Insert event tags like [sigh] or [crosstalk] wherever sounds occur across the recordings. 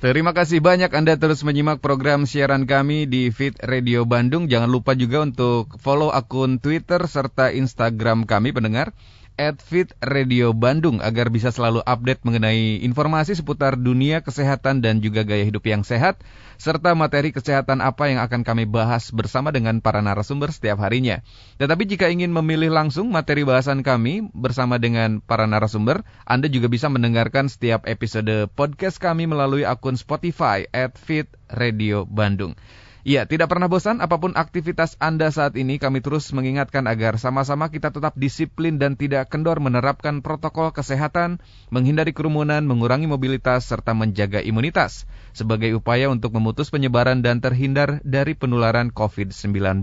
Terima kasih banyak Anda terus menyimak program siaran kami di Fit Radio Bandung. Jangan lupa juga untuk follow akun Twitter serta Instagram kami pendengar at Fit Radio Bandung agar bisa selalu update mengenai informasi seputar dunia kesehatan dan juga gaya hidup yang sehat serta materi kesehatan apa yang akan kami bahas bersama dengan para narasumber setiap harinya. Tetapi jika ingin memilih langsung materi bahasan kami bersama dengan para narasumber, Anda juga bisa mendengarkan setiap episode podcast kami melalui akun Spotify at Radio Bandung. Ya, tidak pernah bosan apa pun aktivitas Anda saat ini, kami terus mengingatkan agar sama-sama kita tetap disiplin dan tidak kendor menerapkan protokol kesehatan, menghindari kerumunan, mengurangi mobilitas, serta menjaga imunitas sebagai upaya untuk memutus penyebaran dan terhindar dari penularan COVID-19.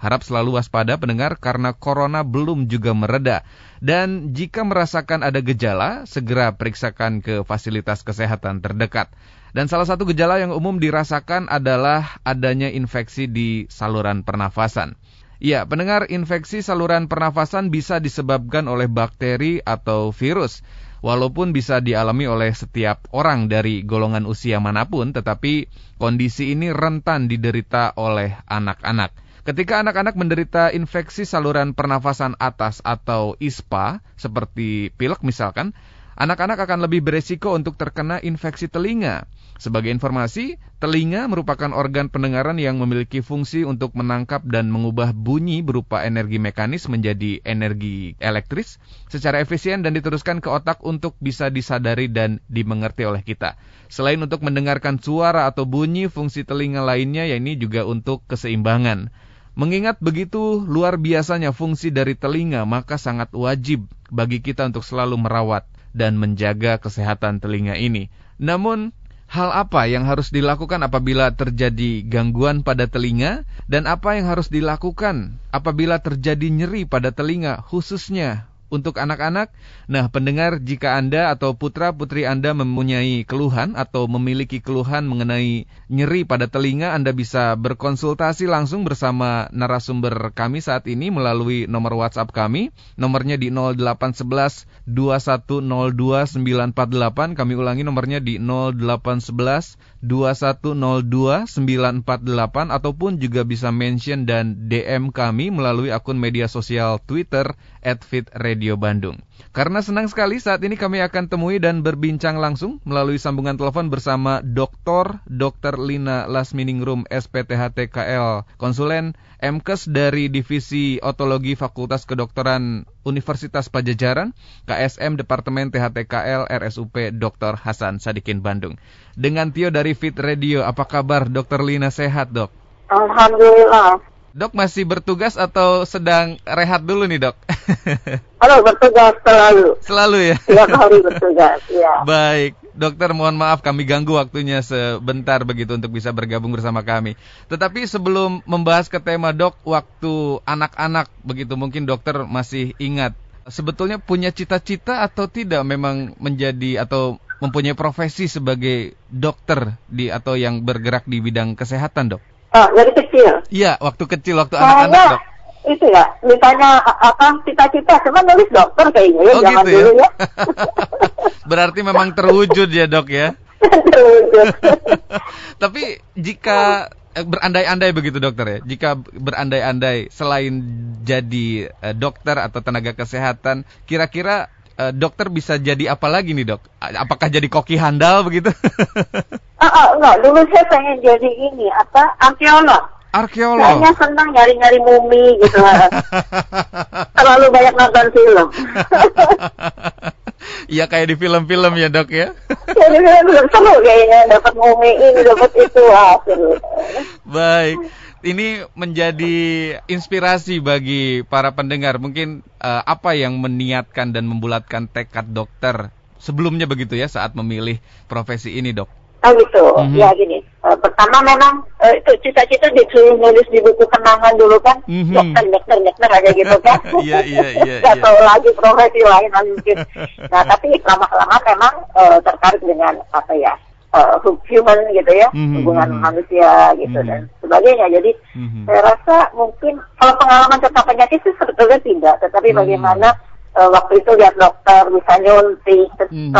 Harap selalu waspada pendengar karena corona belum juga mereda. Dan jika merasakan ada gejala, segera periksakan ke fasilitas kesehatan terdekat. Dan salah satu gejala yang umum dirasakan adalah adanya infeksi di saluran pernafasan. Ya, pendengar infeksi saluran pernafasan bisa disebabkan oleh bakteri atau virus. Walaupun bisa dialami oleh setiap orang dari golongan usia mana pun, tetapi kondisi ini rentan diderita oleh anak-anak. Ketika anak-anak menderita infeksi saluran pernafasan atas atau ISPA, seperti pilek misalkan, anak-anak akan lebih beresiko untuk terkena infeksi telinga. Sebagai informasi, telinga merupakan organ pendengaran yang memiliki fungsi untuk menangkap dan mengubah bunyi berupa energi mekanis menjadi energi elektris secara efisien dan diteruskan ke otak untuk bisa disadari dan dimengerti oleh kita. Selain untuk mendengarkan suara atau bunyi, fungsi telinga lainnya yakni juga untuk keseimbangan. Mengingat begitu luar biasanya fungsi dari telinga, maka sangat wajib bagi kita untuk selalu merawat dan menjaga kesehatan telinga ini. Namun, Hal apa yang harus dilakukan apabila terjadi gangguan pada telinga dan apa yang harus dilakukan apabila terjadi nyeri pada telinga khususnya untuk anak-anak, nah pendengar jika Anda atau putra-putri Anda mempunyai keluhan atau memiliki keluhan mengenai nyeri pada telinga, Anda bisa berkonsultasi langsung bersama narasumber kami saat ini melalui nomor WhatsApp kami. Nomornya di 0811 2102 948. Kami ulangi nomornya di 0811 2102 948 ataupun juga bisa mention dan DM kami melalui akun media sosial Twitter @fitradio Radio Bandung. Karena senang sekali saat ini kami akan temui dan berbincang langsung melalui sambungan telepon bersama Dr. Dr. Lina Lasminingrum SPTHTKL, konsulen MKes dari Divisi Otologi Fakultas Kedokteran Universitas Pajajaran, KSM Departemen THTKL RSUP Dr. Hasan Sadikin Bandung. Dengan Tio dari Fit Radio, apa kabar Dr. Lina sehat dok? Alhamdulillah. Dok masih bertugas atau sedang rehat dulu nih dok? [laughs] Halo bertugas selalu. Selalu ya? Tiap hari bertugas, ya. [laughs] Baik, dokter mohon maaf kami ganggu waktunya sebentar begitu untuk bisa bergabung bersama kami. Tetapi sebelum membahas ke tema dok, waktu anak-anak begitu mungkin dokter masih ingat. Sebetulnya punya cita-cita atau tidak memang menjadi atau mempunyai profesi sebagai dokter di atau yang bergerak di bidang kesehatan dok? Oh, dari kecil. Iya, waktu kecil, waktu anak-anak, Itu ya, ditanya apa cita-cita, cuma nulis dokter kayaknya ya, oh, jangan gitu ya? dulu ya. [laughs] Berarti memang terwujud ya dok ya? [laughs] terwujud. [laughs] Tapi jika eh, berandai-andai begitu dokter ya, jika berandai-andai selain jadi eh, dokter atau tenaga kesehatan, kira-kira uh, dokter bisa jadi apa lagi nih dok? Apakah jadi koki handal begitu? ah, ah, enggak, dulu saya pengen jadi ini apa arkeolog. Arkeolog. Kayaknya senang nyari-nyari mumi gitu. [laughs] Terlalu banyak nonton film. [laughs] Iya kayak di film-film ya dok ya. [laughs] Kayak di film-film seru kayaknya dapat mumi ini dapat itu ah, Baik ini menjadi inspirasi bagi para pendengar. Mungkin uh, apa yang meniatkan dan membulatkan tekad dokter sebelumnya begitu ya saat memilih profesi ini, Dok? Oh gitu, mm -hmm. ya gini. Uh, pertama memang uh, itu cita-cita disuruh nulis di buku kenangan dulu kan, mm -hmm. dokter, dokter, dokter aja gitu kan. [laughs] Iya, iya, iya. [laughs] Gak iya. tahu lagi profesi lain mungkin. Nah [laughs] tapi lama-lama memang uh, tertarik dengan apa ya uh, human gitu ya mm-hmm. hubungan mhm. manusia gitu mm-hmm. dan sebagainya jadi mm-hmm. saya rasa mungkin kalau pengalaman tentang penyakit itu sebetulnya tidak tetapi mm-hmm. bagaimana uh, waktu itu lihat dokter bisa nyuntik, hmm.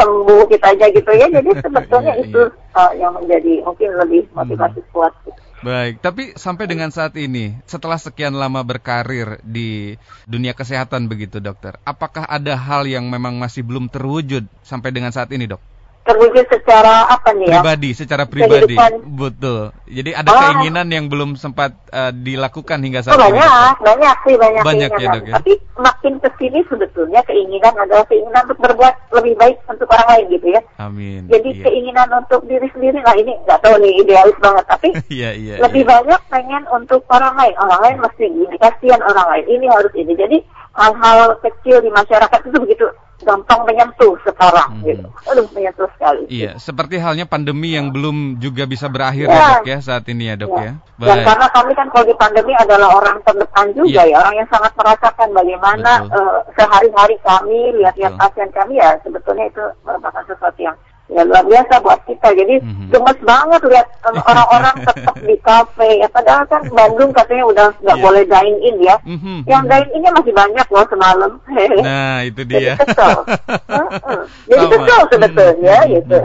sembuh kita aja gitu ya. Jadi [laughs] sebetulnya iya, itu Uh, yang menjadi mungkin lebih motivasi hmm. kuat. Gitu. Baik, tapi sampai dengan saat ini, setelah sekian lama berkarir di dunia kesehatan begitu dokter, apakah ada hal yang memang masih belum terwujud sampai dengan saat ini dok? Terwujud secara apa nih ya? Pribadi, secara pribadi. Kehidupan. Betul. Jadi ada oh. keinginan yang belum sempat uh, dilakukan hingga saat oh, ini. Banyak, banyak sih banyak, banyak ya, dok, ya? Tapi makin ke sini sebetulnya keinginan adalah keinginan untuk berbuat lebih baik untuk orang lain gitu ya. Amin. Jadi iya. keinginan untuk diri sendiri lah ini nggak tahu nih idealis banget tapi [laughs] iya, iya, lebih iya. banyak pengen untuk orang lain. Orang lain mesti kasihan orang lain. Ini harus ini. Jadi hal-hal kecil di masyarakat itu begitu gampang menyentuh sekarang hmm. gitu. Aduh menyentuh sekali. Iya, seperti halnya pandemi yang belum juga bisa berakhir ya, ya dok ya saat ini ya dok ya. ya. Dan karena kami kan kalau di pandemi adalah orang terdepan juga ya, ya orang yang sangat merasakan bagaimana uh, sehari-hari kami lihat-lihat pasien kami ya sebetulnya itu merupakan sesuatu yang ya luar biasa buat kita. Jadi mm-hmm. gemes banget lihat [laughs] orang-orang tetap di kafe. Ya padahal kan Bandung katanya udah nggak yeah. boleh dine in ya. Mm-hmm. yang dine innya masih banyak loh semalam. [laughs] Nah itu dia. [laughs] jadi kesel jadi kesel sebetulnya mm-hmm. gitu.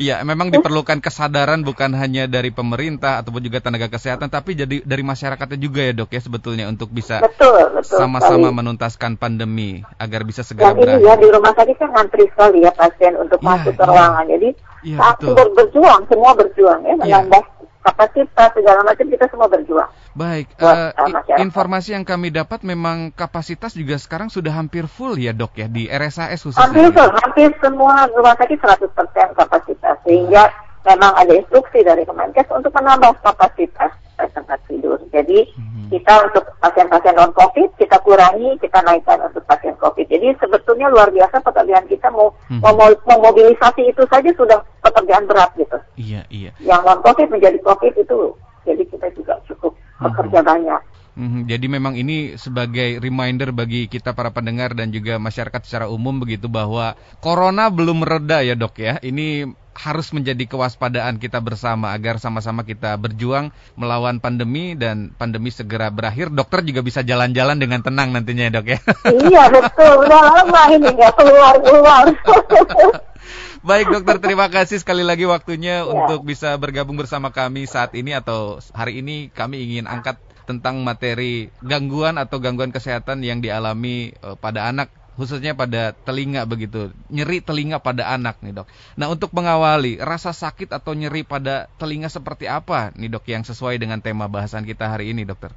iya memang diperlukan kesadaran bukan hanya dari pemerintah ataupun juga tenaga kesehatan tapi jadi dari masyarakatnya juga ya dok ya sebetulnya untuk bisa betul, betul sama-sama menuntaskan pandemi agar bisa segera Dan ini ya di rumah sakit kan ngantri sekali ya pasien untuk ya, masuk ke ruang perjuangan. Jadi ya, betul. berjuang, semua berjuang ya, iya. menambah ya. kapasitas segala macam kita semua berjuang. Baik, uh, informasi yang kami dapat memang kapasitas juga sekarang sudah hampir full ya dok ya di RSAS khususnya. Hampir full, hampir semua rumah sakit 100% kapasitas sehingga memang ada instruksi dari Kemenkes untuk menambah kapasitas tempat tidur. Jadi hmm. kita untuk pasien-pasien non COVID kita kurangi, kita naikkan untuk pasien COVID. Jadi sebetulnya luar biasa pekerjaan kita mau hmm. memobilisasi itu saja sudah pekerjaan berat gitu. Iya iya. Yang non COVID menjadi COVID itu jadi kita juga cukup hmm. bekerja banyak. Hmm, jadi memang ini sebagai reminder bagi kita para pendengar dan juga masyarakat secara umum begitu bahwa corona belum reda ya dok ya. Ini harus menjadi kewaspadaan kita bersama agar sama-sama kita berjuang melawan pandemi dan pandemi segera berakhir. Dokter juga bisa jalan-jalan dengan tenang nantinya ya dok ya. Iya betul, udah lama ini nggak keluar-keluar. [laughs] Baik dokter, terima kasih sekali lagi waktunya ya. untuk bisa bergabung bersama kami saat ini atau hari ini kami ingin angkat tentang materi gangguan atau gangguan kesehatan yang dialami uh, pada anak khususnya pada telinga begitu, nyeri telinga pada anak nih dok. Nah untuk mengawali rasa sakit atau nyeri pada telinga seperti apa nih dok yang sesuai dengan tema bahasan kita hari ini dokter?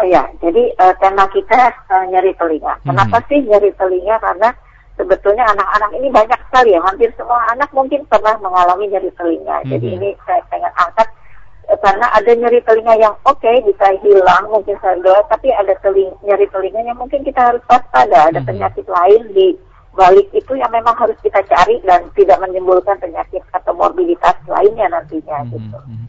Oh ya, jadi uh, tema kita uh, nyeri telinga. Kenapa hmm. sih nyeri telinga? Karena sebetulnya anak-anak ini banyak sekali ya, hampir semua anak mungkin pernah mengalami nyeri telinga. Hmm. Jadi ini saya pengen angkat karena ada nyeri telinga yang oke okay, bisa hilang mungkin saja tapi ada teling nyeri telinga yang mungkin kita harus waspada ada mm -hmm. penyakit lain di balik itu yang memang harus kita cari dan tidak menimbulkan penyakit atau morbiditas lainnya nantinya mm -hmm. gitu. Mhm.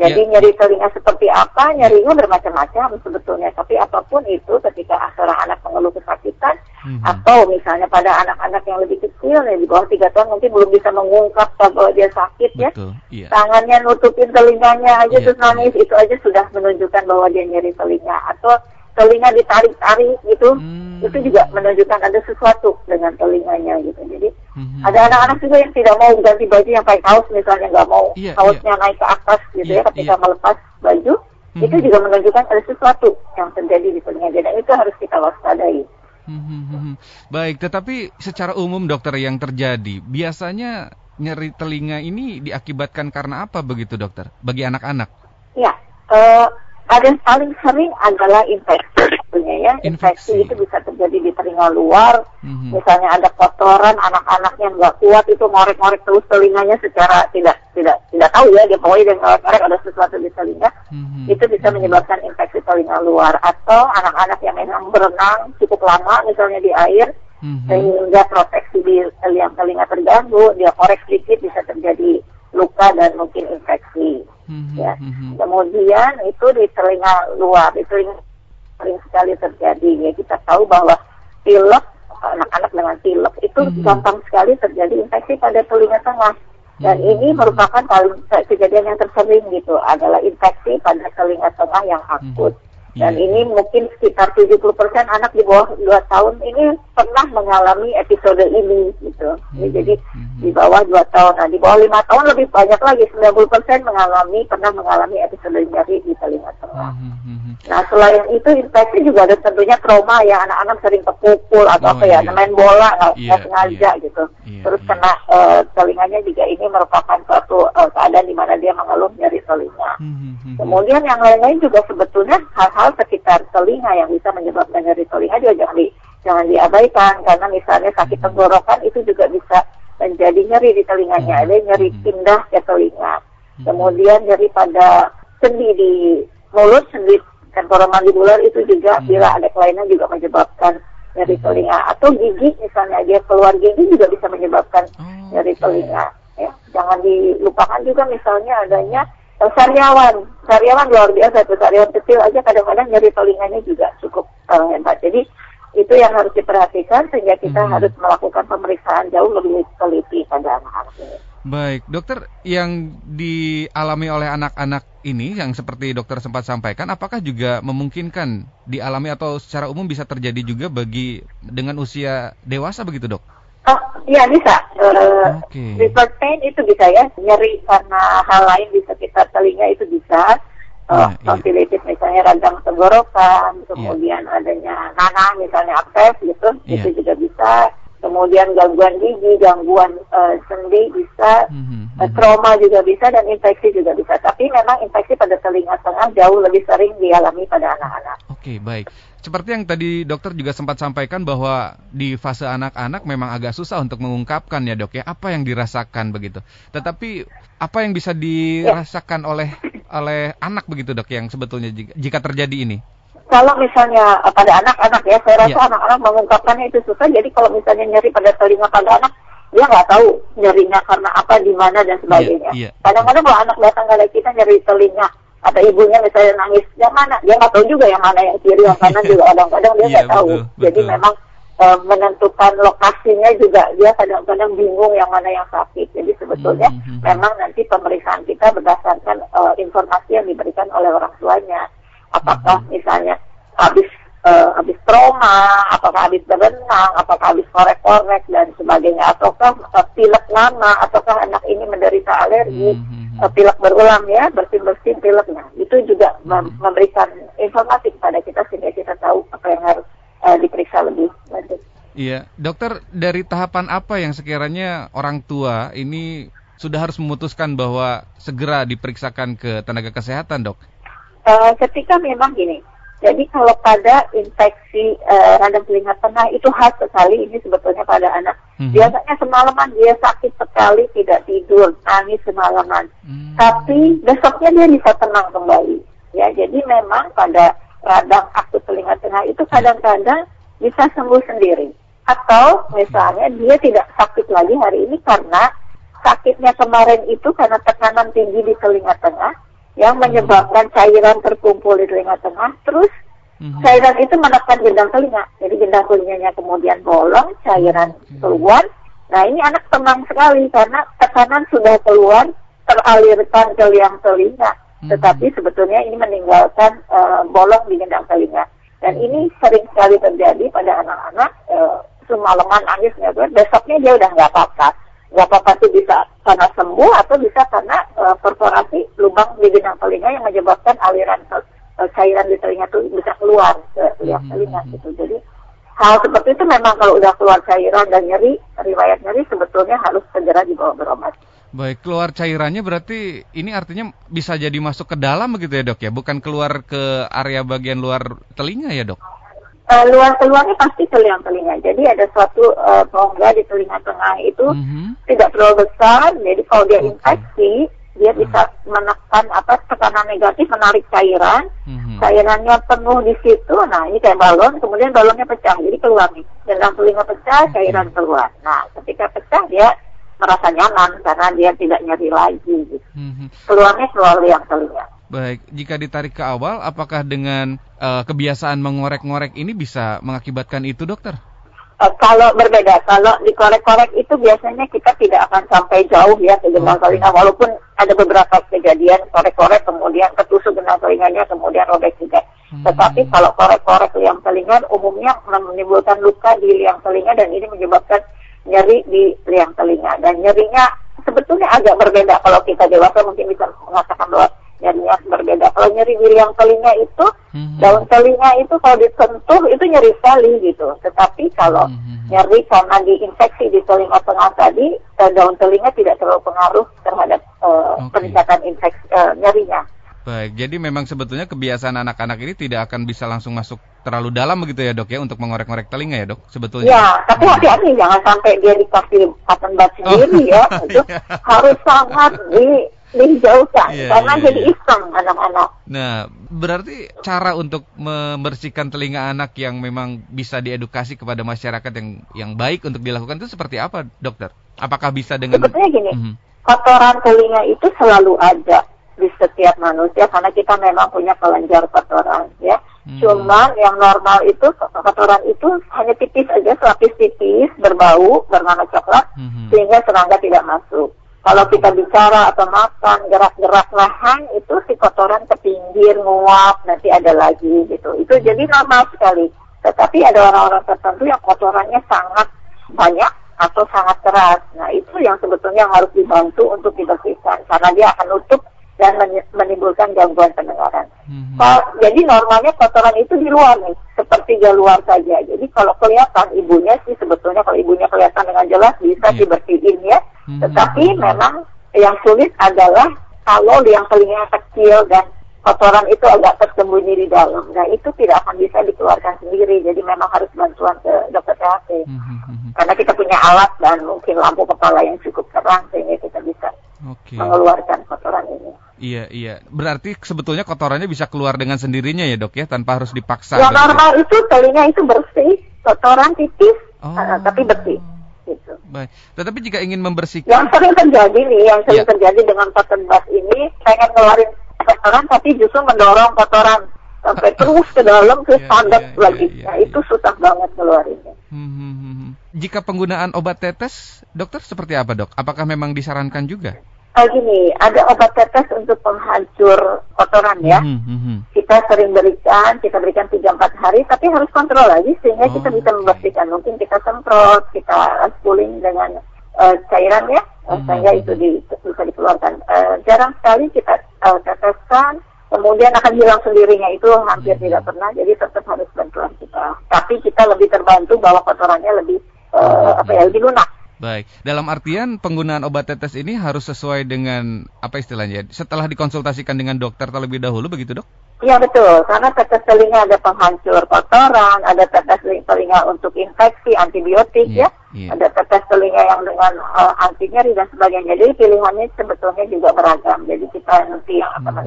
Jadi yeah. nyeri telinga seperti apa? Nyerinya bermacam-macam sebetulnya. Tapi apa pun itu ketika seorang anak mengeluh kesakitan mm-hmm. atau misalnya pada anak-anak yang lebih kecil ya di bawah tiga tahun mungkin belum bisa mengungkap bahwa dia sakit ya. Betul, ya. Yeah. Tangannya nutupin telinganya aja yeah. terus nangis itu aja sudah menunjukkan bahwa dia nyeri telinga atau telinga ditarik-tarik gitu hmm. itu juga menunjukkan ada sesuatu dengan telinganya gitu jadi hmm. ada anak-anak juga yang tidak mau ganti baju yang pakai kaos misalnya nggak mau yeah, kaosnya yeah. naik ke atas gitu yeah, ya ketika yeah. melepas baju hmm. itu juga menunjukkan ada sesuatu yang terjadi di telinga dan itu harus kita waspadai hmm. baik tetapi secara umum dokter yang terjadi biasanya nyeri telinga ini diakibatkan karena apa begitu dokter bagi anak-anak ya uh, ada yang paling sering adalah infeksi sebetulnya ya. Infeksi, itu bisa terjadi di telinga luar. Mm-hmm. Misalnya ada kotoran, anak-anak yang nggak kuat itu ngorek-ngorek terus telinganya secara tidak tidak tidak tahu ya dia pokoknya dia ngorek-ngorek ada sesuatu di telinga. Mm-hmm. Itu bisa mm-hmm. menyebabkan infeksi telinga luar atau anak-anak yang memang berenang cukup lama misalnya di air mm-hmm. sehingga proteksi di telinga telinga terganggu, dia korek sedikit bisa terjadi luka dan mungkin infeksi. Mm-hmm. Ya. Mm-hmm. Kemudian itu di telinga luar, itu sering sekali terjadi. Ya kita tahu bahwa pilek anak-anak dengan pilek itu mm-hmm. gampang sekali terjadi infeksi pada telinga tengah. Dan mm-hmm. ini merupakan paling kejadian yang tersering gitu adalah infeksi pada telinga tengah yang akut. Dan Iya. ini mungkin sekitar 70% anak di bawah 2 tahun ini pernah mengalami episode ini gitu. Mhm. Jadi Mhm. di bawah 2 tahun. Nah, di bawah 5 tahun lebih banyak lagi 90% mengalami pernah mengalami episode nyeri di telinga tengah. Mhm, mhm. Nah, selain itu infeksi juga ada tentunya trauma ya anak-anak sering kepukul atau Oh, apa ya, iya. main bola nggak nggak sengaja iya. gitu. Iya, Terus iya. kena eh, telinganya juga ini merupakan suatu eh, keadaan di mana dia mengeluh nyeri telinga. Mhm, mhm. Kemudian yang lain-lain juga sebetulnya hal-hal sekitar telinga yang bisa menyebabkan nyeri telinga juga jangan di jangan diabaikan karena misalnya sakit Mhm. tenggorokan itu juga bisa menjadi nyeri di telinganya, ada nyeri Mhm. pindah ke telinga. Mhm. Kemudian nyeri pada sendi di mulut, sendi temporomandibular itu juga bila ada kelainan juga menyebabkan nyeri telinga atau gigi misalnya dia keluar gigi juga bisa menyebabkan Oh, nyeri telinga ya jangan dilupakan juga misalnya adanya sariawan sariawan luar biasa tuh sariawan kecil aja kadang-kadang nyeri telinganya juga cukup eh, hebat jadi itu yang harus diperhatikan sehingga kita Mhm. harus melakukan pemeriksaan jauh lebih teliti pada anak-anak ini. Baik, dokter, yang dialami oleh anak-anak ini yang seperti dokter sempat sampaikan, apakah juga memungkinkan dialami atau secara umum bisa terjadi juga bagi dengan usia dewasa begitu, dok? Oh, iya bisa. Eh, Oke. Report pain itu bisa ya, nyeri karena hal lain di sekitar telinga itu bisa. Uh, Iya, iya. tonsillitis misalnya radang tenggorokan, kemudian adanya nanah misalnya abses gitu, Iya. itu juga bisa. Kemudian gangguan gigi, gangguan eh, sendi bisa, Mhm, eh, mhm. trauma juga bisa dan infeksi juga bisa. Tapi memang infeksi pada telinga tengah jauh lebih sering dialami pada anak-anak. Oke, baik. Seperti yang tadi dokter juga sempat sampaikan bahwa di fase anak-anak memang agak susah untuk mengungkapkan ya dok ya apa yang dirasakan begitu. Tetapi apa yang bisa dirasakan oleh oleh anak begitu dok yang sebetulnya jika, jika terjadi ini? Kalau misalnya eh, pada anak-anak ya, saya rasa Iya. anak-anak mengungkapkannya itu susah. Jadi kalau misalnya nyeri pada telinga pada anak, dia nggak tahu nyerinya karena apa, di mana dan sebagainya. iya. Kadang-kadang kalau anak datang ke kita nyeri telinga atau ibunya misalnya nangis, yang mana? Dia nggak tahu juga yang mana yang kiri, yang kanan juga [laughs] kadang-kadang dia Iya, nggak tahu. betul, Jadi betul. memang eh, menentukan lokasinya juga dia kadang-kadang bingung yang mana yang sakit. Jadi sebetulnya Hmm, hmm, memang nanti pemeriksaan kita berdasarkan eh, informasi yang diberikan oleh orang tuanya. Apakah Hmm. misalnya habis eh, habis trauma, apakah habis berenang, apakah habis korek-korek dan sebagainya, ataukah eh, pilek lama, ataukah anak ini menderita alergi, Hmm, hmm, hmm. Pilek berulang ya, bersin-bersin pileknya. Itu juga mem- Hmm. memberikan informasi kepada kita sehingga kita tahu apa yang harus eh, diperiksa lebih lanjut. Iya, dokter dari tahapan apa yang sekiranya orang tua ini sudah harus memutuskan bahwa segera diperiksakan ke tenaga kesehatan, dok? Eh, ketika memang gini, jadi kalau pada infeksi eh, radang telinga tengah itu khas sekali ini sebetulnya pada anak. Mhm. Biasanya semalaman dia sakit sekali, tidak tidur, nangis semalaman. Hmm. Tapi besoknya dia bisa tenang kembali. Ya, jadi memang pada radang akut telinga tengah itu kadang-kadang bisa sembuh sendiri. Atau misalnya dia tidak sakit lagi hari ini karena sakitnya kemarin itu karena tekanan tinggi di telinga tengah yang menyebabkan cairan terkumpul di telinga tengah, terus Mhm. cairan itu menekan gendang telinga. Jadi gendang telinganya kemudian bolong, cairan Oke. keluar. Nah ini anak tenang sekali karena tekanan sudah keluar, teralirkan ke liang telinga. Mhm. Tetapi sebetulnya ini meninggalkan eh, bolong di gendang telinga. Dan ini sering sekali terjadi pada anak-anak eh, semalaman nangis nggak kuat, besoknya dia udah nggak apa-apa. Nggak apa-apa itu bisa karena sembuh atau bisa karena eh, perforasi lubang di gendang telinga yang menyebabkan aliran eh, cairan di telinga itu bisa keluar ke liang Mhm, telinga mhm. gitu. Jadi hal seperti itu memang kalau udah keluar cairan dan nyeri, riwayat nyeri sebetulnya harus segera dibawa berobat. Baik, keluar cairannya berarti ini artinya bisa jadi masuk ke dalam begitu ya, dok ya? Bukan keluar ke area bagian luar telinga ya, dok? Eh, luar keluarnya pasti ke liang telinga. Jadi ada suatu rongga di telinga tengah itu Mhm. tidak terlalu besar. Jadi kalau dia Oke. infeksi, dia bisa menekan apa tekanan negatif menarik cairan. Mhm. Cairannya penuh di situ. Nah ini kayak balon, kemudian balonnya pecah. Jadi keluar nih. Gendang telinga pecah, cairan keluar. Nah ketika pecah dia merasa nyaman karena dia tidak nyeri lagi. Gitu. Mhm. Keluarnya keluar liang telinga. Baik, jika ditarik ke awal, apakah dengan eh, kebiasaan mengorek-ngorek ini bisa mengakibatkan itu, dokter? Eh, kalau berbeda, kalau dikorek-korek itu biasanya kita tidak akan sampai jauh ya ke gendang Oke. telinga, walaupun ada beberapa kejadian korek-korek kemudian ketusuk gendang telinganya kemudian robek juga. Hmm. Tetapi kalau korek-korek liang telinga umumnya menimbulkan luka di liang telinga dan ini menyebabkan nyeri di liang telinga dan nyerinya sebetulnya agak berbeda kalau kita dewasa mungkin bisa mengatakan bahwa nyerinya berbeda. Kalau nyeri di liang telinga itu hmm. daun telinga itu kalau disentuh itu nyeri sekali gitu. Tetapi kalau hmm. nyeri karena diinfeksi di telinga tengah tadi eh, daun telinga tidak terlalu pengaruh terhadap uh, okay. peningkatan infeksi uh, nyerinya. Baik, jadi memang sebetulnya kebiasaan anak-anak ini tidak akan bisa langsung masuk terlalu dalam begitu ya dok ya untuk mengorek-ngorek telinga ya dok sebetulnya. Ya, tapi hati-hati hmm. jangan sampai dia dikasih cotton bud sendiri oh, ya, [laughs] itu iya. harus sangat di dijauhkan yeah, karena yeah, jadi yeah. iseng anak-anak. Nah, berarti cara untuk membersihkan telinga anak yang memang bisa diedukasi kepada masyarakat yang yang baik untuk dilakukan itu seperti apa, dokter? Apakah bisa dengan? Sebetulnya gini, mm -hmm. kotoran telinga itu selalu ada di setiap manusia karena kita memang punya kelenjar kotoran ya. Hmm. Cuman yang normal itu kotoran itu hanya tipis aja, selapis tipis, berbau, berwarna coklat, hmm. sehingga serangga tidak masuk. Kalau kita bicara atau makan, gerak-gerak lahan itu si kotoran ke pinggir, nguap, nanti ada lagi gitu. Itu hmm. jadi normal sekali. Tetapi ada orang-orang tertentu yang kotorannya sangat banyak atau sangat keras. Nah itu yang sebetulnya harus dibantu untuk dibersihkan karena dia akan nutup dan menimbulkan gangguan pendengaran. Mm-hmm. jadi normalnya kotoran itu di luar nih, seperti di luar saja. Jadi kalau kelihatan ibunya sih sebetulnya kalau ibunya kelihatan dengan jelas bisa yeah. dibersihin ya. Mm-hmm. Tetapi memang yang sulit adalah kalau yang telinga kecil dan kotoran itu agak tersembunyi di dalam. Nah itu tidak akan bisa dikeluarkan sendiri. Jadi memang harus bantuan ke dokter THT. Mm-hmm. Karena kita punya alat dan mungkin lampu kepala yang cukup terang sehingga kita bisa okay. mengeluarkan kotoran ini. Iya, iya. Berarti sebetulnya kotorannya bisa keluar dengan sendirinya ya dok ya, tanpa harus dipaksa. Yang normal ya? itu telinga itu bersih, kotoran tipis, oh. uh, tapi bersih. Gitu. Baik. Tetapi jika ingin membersihkan. Yang sering terjadi nih, yang sering ya. terjadi dengan cotton bud ini, pengen ngeluarin kotoran tapi justru mendorong kotoran sampai [laughs] terus ke dalam terus ya, padat ya, lagi. Ya, ya, nah ya. itu susah banget keluarinnya. Hmm, hmm, hmm, hmm. Jika penggunaan obat tetes, dokter seperti apa dok? Apakah memang disarankan juga? Uh, gini, ada obat tetes untuk penghancur kotoran ya. Mm -hmm. Kita sering berikan, kita berikan 3-4 hari, tapi harus kontrol lagi sehingga oh, kita bisa membersihkan. Mungkin kita semprot, kita spooling dengan uh, cairan ya, mm -hmm. sehingga itu di, bisa dikeluarkan. Uh, jarang sekali kita uh, teteskan, kemudian akan hilang sendirinya itu hampir hmm. tidak pernah, jadi tetap harus bantuan kita. Tapi kita lebih terbantu bahwa kotorannya lebih uh, apa ya lebih lunak. Baik, dalam artian penggunaan obat tetes ini harus sesuai dengan apa istilahnya? Setelah dikonsultasikan dengan dokter terlebih dahulu, begitu dok? Iya betul, karena tetes telinga ada penghancur kotoran, ada tetes telinga untuk infeksi, antibiotik yeah, ya, yeah. ada tetes telinga yang dengan uh, anti nyeri dan sebagainya. Jadi pilihannya sebetulnya juga beragam. Jadi kita nanti yang akan hmm.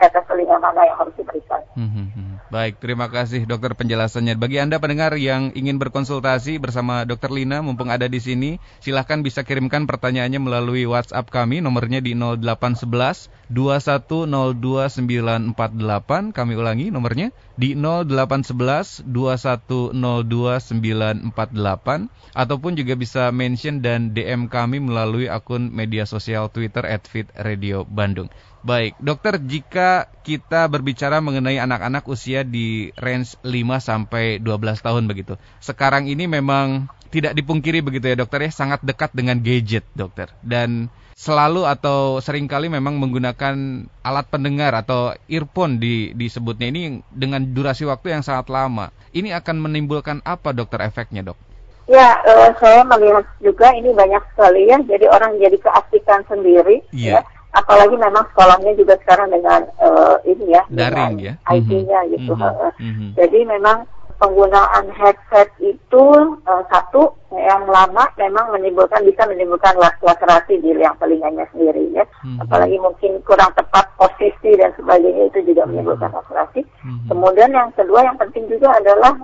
Tetes telinga mana yang harus diberikan. Hmm. hmm, hmm. Baik, terima kasih dokter penjelasannya. Bagi Anda pendengar yang ingin berkonsultasi bersama dokter Lina mumpung ada di sini, silahkan bisa kirimkan pertanyaannya melalui WhatsApp kami, nomornya di 0811 2102948. Kami ulangi nomornya di 0811 2102948 ataupun juga bisa mention dan DM kami melalui akun media sosial Twitter @fitradio_bandung. Baik, dokter, jika kita berbicara mengenai anak-anak usia di range 5 sampai 12 tahun begitu. Sekarang ini memang tidak dipungkiri begitu ya, dokter ya, sangat dekat dengan gadget, dokter. Dan selalu atau sering kali memang menggunakan alat pendengar atau earphone di disebutnya ini dengan durasi waktu yang sangat lama. Ini akan menimbulkan apa dokter efeknya, Dok? Ya, uh, saya melihat juga ini banyak sekali ya. Jadi orang jadi keasikan sendiri. Yeah. Ya apalagi memang sekolahnya juga sekarang dengan uh, ini ya daring ya IT-nya mm-hmm. gitu mm-hmm. Mm-hmm. jadi memang penggunaan headset itu uh, satu yang lama memang menimbulkan bisa menimbulkan laserasi di yang telinganya sendiri ya mm-hmm. apalagi mungkin kurang tepat posisi dan sebagainya itu juga menimbulkan laserasi mm-hmm. kemudian yang kedua yang penting juga adalah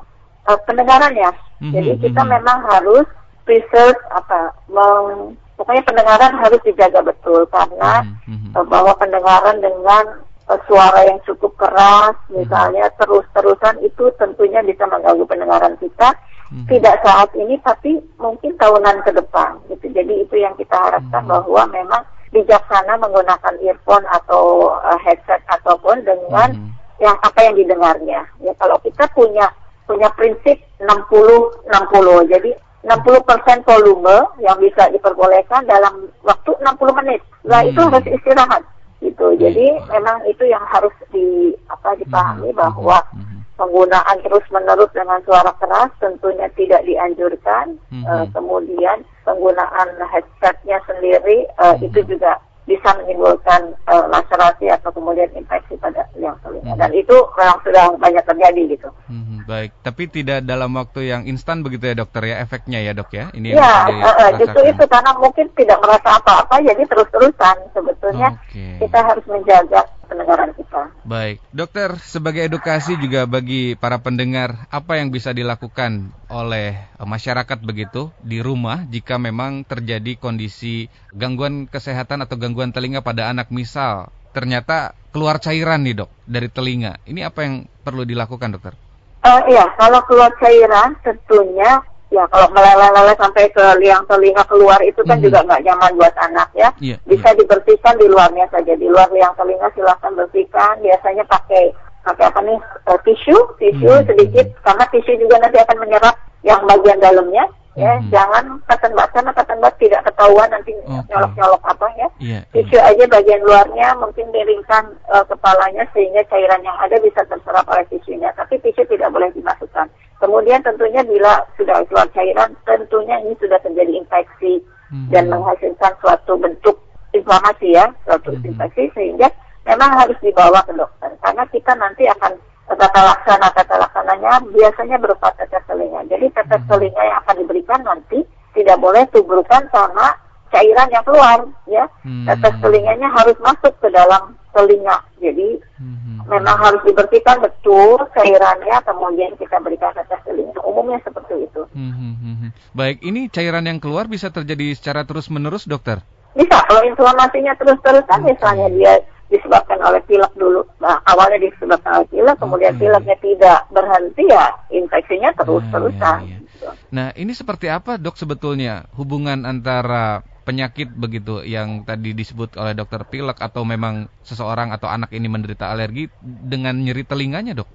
uh, pendengaran ya mm-hmm. jadi kita mm-hmm. memang harus research apa meng pokoknya pendengaran harus dijaga betul karena mm -hmm. bahwa pendengaran dengan uh, suara yang cukup keras misalnya mm -hmm. terus-terusan itu tentunya bisa mengganggu pendengaran kita mm -hmm. tidak saat ini tapi mungkin tahunan ke depan gitu jadi itu yang kita harapkan mm -hmm. bahwa memang bijaksana menggunakan earphone atau uh, headset ataupun dengan mm -hmm. yang apa yang didengarnya. Ya kalau kita punya punya prinsip 60 60. Jadi 60% volume yang bisa diperbolehkan dalam waktu 60 menit. Nah, hmm. itu harus istirahat gitu. Hmm. Jadi memang itu yang harus di apa dipahami hmm. bahwa hmm. penggunaan terus-menerus dengan suara keras tentunya tidak dianjurkan. Hmm. Uh, kemudian penggunaan headsetnya sendiri uh, hmm. itu juga bisa menimbulkan uh, laserasi atau kemudian infeksi pada liang telinga hmm. dan itu memang sudah banyak terjadi gitu. Hmm, baik, tapi tidak dalam waktu yang instan begitu ya dokter ya efeknya ya dok ya ini. Ya, uh, justru itu karena mungkin tidak merasa apa-apa jadi terus-terusan sebetulnya okay. kita harus menjaga pendengaran kita. Baik, dokter, sebagai edukasi juga bagi para pendengar, apa yang bisa dilakukan oleh eh, masyarakat begitu di rumah jika memang terjadi kondisi gangguan kesehatan atau gangguan telinga pada anak misal ternyata keluar cairan nih dok dari telinga. Ini apa yang perlu dilakukan dokter? Uh, iya, kalau keluar cairan tentunya ya kalau meleleh-leleh sampai ke liang telinga keluar itu kan mm -hmm. juga nggak nyaman buat anak ya. Yeah, Bisa yeah. dibersihkan di luarnya saja di luar liang telinga silahkan bersihkan. Biasanya pakai pakai apa nih uh, tisu tisu mm -hmm. sedikit karena tisu juga nanti akan menyerap yang bagian dalamnya ya hmm. jangan katan bat karena katan bat tidak ketahuan nanti okay. nyolok nyolok apa ya yeah, tisu yeah. aja bagian luarnya mungkin miringkan uh, kepalanya sehingga cairan yang ada bisa terserap oleh tisunya tapi tisu tidak boleh dimasukkan kemudian tentunya bila sudah keluar cairan tentunya ini sudah terjadi infeksi hmm. dan menghasilkan suatu bentuk inflamasi ya suatu hmm. infeksi sehingga memang harus dibawa ke dokter karena kita nanti akan tata laksana tata laksananya biasanya berupa tetes telinga. Jadi tetes hmm. telinga yang akan diberikan nanti tidak boleh tubrukan sama cairan yang keluar, ya. Hmm. Tetes telinganya harus masuk ke dalam telinga. Jadi hmm. memang harus dibersihkan betul cairannya, kemudian kita berikan tetes telinga. Umumnya seperti itu. Hmm. hmm, hmm, hmm. Baik, ini cairan yang keluar bisa terjadi secara terus menerus, dokter? Bisa, kalau inflamasinya terus-terusan, misalnya dia disebabkan oleh pilek dulu. Nah, awalnya disebabkan oleh pilek, kemudian okay. pileknya tidak berhenti ya infeksinya terus-terusan. Ya, ya, ya. Nah, ini seperti apa dok sebetulnya hubungan antara penyakit begitu yang tadi disebut oleh dokter pilek atau memang seseorang atau anak ini menderita alergi dengan nyeri telinganya dok?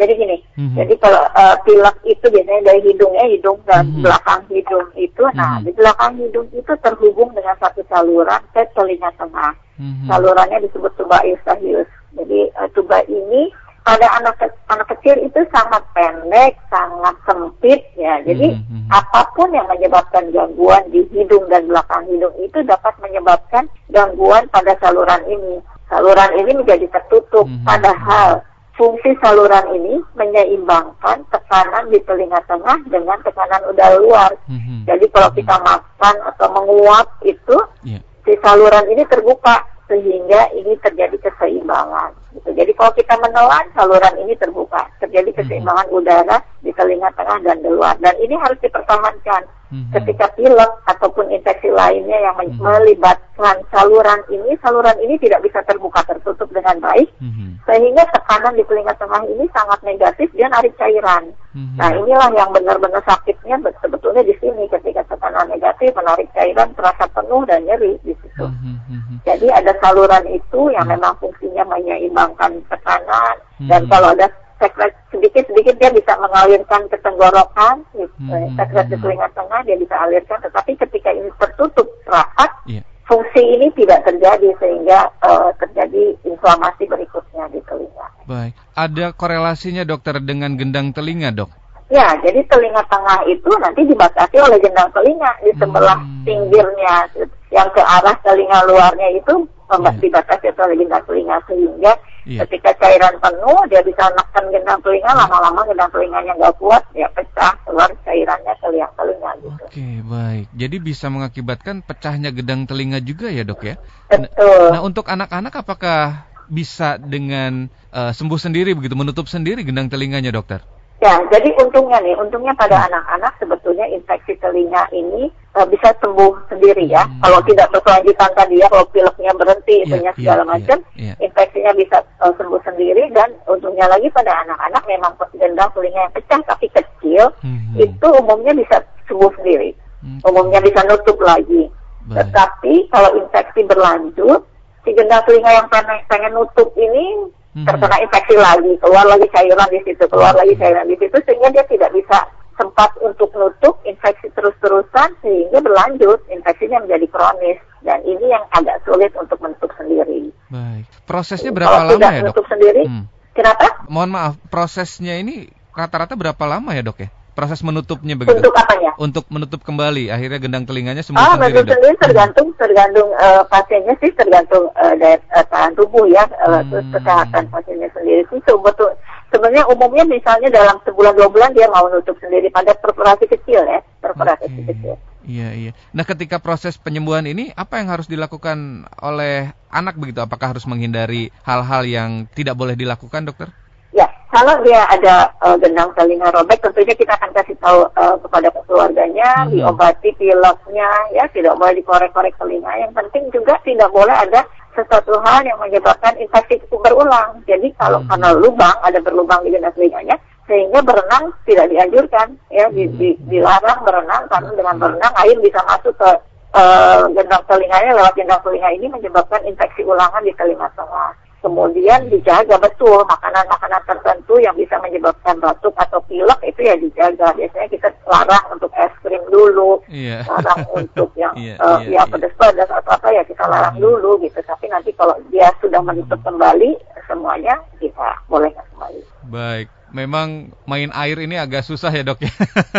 Jadi gini, mm-hmm. jadi kalau uh, pilek itu biasanya dari hidungnya, hidung dan mm-hmm. belakang hidung itu, mm-hmm. nah di belakang hidung itu terhubung dengan satu saluran ke telinga tengah. Mm-hmm. Salurannya disebut tuba eustachius. Jadi uh, tuba ini pada anak anak kecil itu sangat pendek, sangat sempit ya. Jadi mm-hmm. apa pun yang menyebabkan gangguan di hidung dan belakang hidung itu dapat menyebabkan gangguan pada saluran ini. Saluran ini menjadi tertutup, mm-hmm. padahal fungsi saluran ini menyeimbangkan tekanan di telinga tengah dengan tekanan udara luar. Mm-hmm. Jadi kalau kita mhm. makan atau menguap itu, yeah. si saluran ini terbuka sehingga ini terjadi keseimbangan. Gitu. Jadi kalau kita menelan, saluran ini terbuka, terjadi mhm. keseimbangan mm-hmm. udara di telinga tengah dan di luar. Dan ini harus dipertahankan hmm Ketika pilek ataupun infeksi lainnya yang mm-hmm. melibatkan saluran ini, saluran ini tidak bisa terbuka tertutup dengan baik, mm-hmm. sehingga tekanan di telinga tengah ini sangat negatif dia narik cairan. Mm-hmm. Nah inilah yang benar-benar sakitnya sebetulnya di sini ketika tekanan negatif menarik cairan terasa penuh dan nyeri di situ. Mm-hmm. Jadi ada saluran itu yang mm-hmm. memang fungsinya menyeimbangkan tekanan mm-hmm. dan kalau ada sekret sedikit-sedikit dia bisa mengalirkan ke tenggorokan, gitu. hmm. sekret di telinga tengah dia bisa alirkan, tetapi ketika ini tertutup rapat, yeah. fungsi ini tidak terjadi sehingga uh, terjadi inflamasi berikutnya di telinga. Baik, ada korelasinya dokter dengan gendang telinga dok? Ya, jadi telinga tengah itu nanti dibatasi oleh gendang telinga di sebelah hmm. pinggirnya, yang ke arah telinga luarnya itu yeah. dibatasi oleh gendang telinga sehingga Iya. Ketika cairan penuh, dia bisa neken gendang telinga, lama-lama gendang telinganya nggak kuat, dia pecah, keluar cairannya ke liang telinga gitu. Oke, baik. Jadi bisa mengakibatkan pecahnya gendang telinga juga ya dok ya? Betul. Nah, untuk anak-anak apakah bisa dengan uh, sembuh sendiri begitu, menutup sendiri gendang telinganya dokter? Ya, jadi untungnya nih, untungnya pada hmm. anak-anak sebetulnya infeksi telinga ini uh, bisa sembuh sendiri ya. Hmm. Kalau tidak berkelanjutan tadi ya, kalau pileknya berhenti, yeah, itunya yeah, segala yeah, macam, yeah, infeksinya bisa uh, sembuh sendiri dan untungnya lagi pada anak-anak memang gendang telinga yang pecah tapi kecil, hmm. itu umumnya bisa sembuh sendiri. Hmm. Umumnya bisa nutup lagi. Baik. Tetapi kalau infeksi berlanjut, si gendang telinga yang pengen, pengen nutup ini hmm. terkena infeksi lagi, keluar lagi cairan di situ, keluar lagi cairan di situ, sehingga dia tidak bisa sempat untuk nutup infeksi terus-terusan sehingga berlanjut infeksinya menjadi kronis dan ini yang agak sulit untuk menutup sendiri. Baik. Prosesnya berapa Kalau lama tidak ya, Dok? Menutup sendiri. Hmm. Kenapa? Mohon maaf, prosesnya ini rata-rata berapa lama ya, Dok ya? Proses menutupnya begitu. Untuk apanya? Untuk menutup kembali. Akhirnya gendang telinganya sembuh oh, sendiri. menutup sendiri tergantung tergantung uh, pasiennya sih tergantung uh, daya uh, tahan tubuh ya uh, hmm. terus kesehatan pasiennya sendiri sih betul. Sebenarnya umumnya misalnya dalam sebulan dua bulan dia mau nutup sendiri pada perforasi kecil ya perforasi okay. kecil. Iya iya. Nah ketika proses penyembuhan ini apa yang harus dilakukan oleh anak begitu? Apakah harus menghindari hal-hal yang tidak boleh dilakukan dokter? Kalau dia ada uh, gendang telinga robek, tentunya kita akan kasih tahu uh, kepada keluarganya, hmm. diobati pileknya, ya tidak boleh dikorek-korek telinga. Yang penting juga tidak boleh ada sesuatu hal yang menyebabkan infeksi berulang. Jadi kalau hmm. karena lubang, ada berlubang di gendang telinganya, sehingga berenang tidak dianjurkan, ya di, di, hmm. dilarang berenang karena dengan berenang air bisa masuk ke uh, gendang telinganya lewat gendang telinga ini menyebabkan infeksi ulangan di telinga tengah kemudian dijaga betul makanan-makanan tertentu yang bisa menyebabkan batuk atau pilek itu ya dijaga. Biasanya kita larang untuk es krim dulu yeah. larang untuk yang yeah, uh, yeah, ya pedas-pedas atau apa ya kita larang yeah. dulu gitu. Tapi nanti kalau dia sudah menutup kembali semuanya kita bolehkan kembali. Baik memang main air ini agak susah ya dok ya.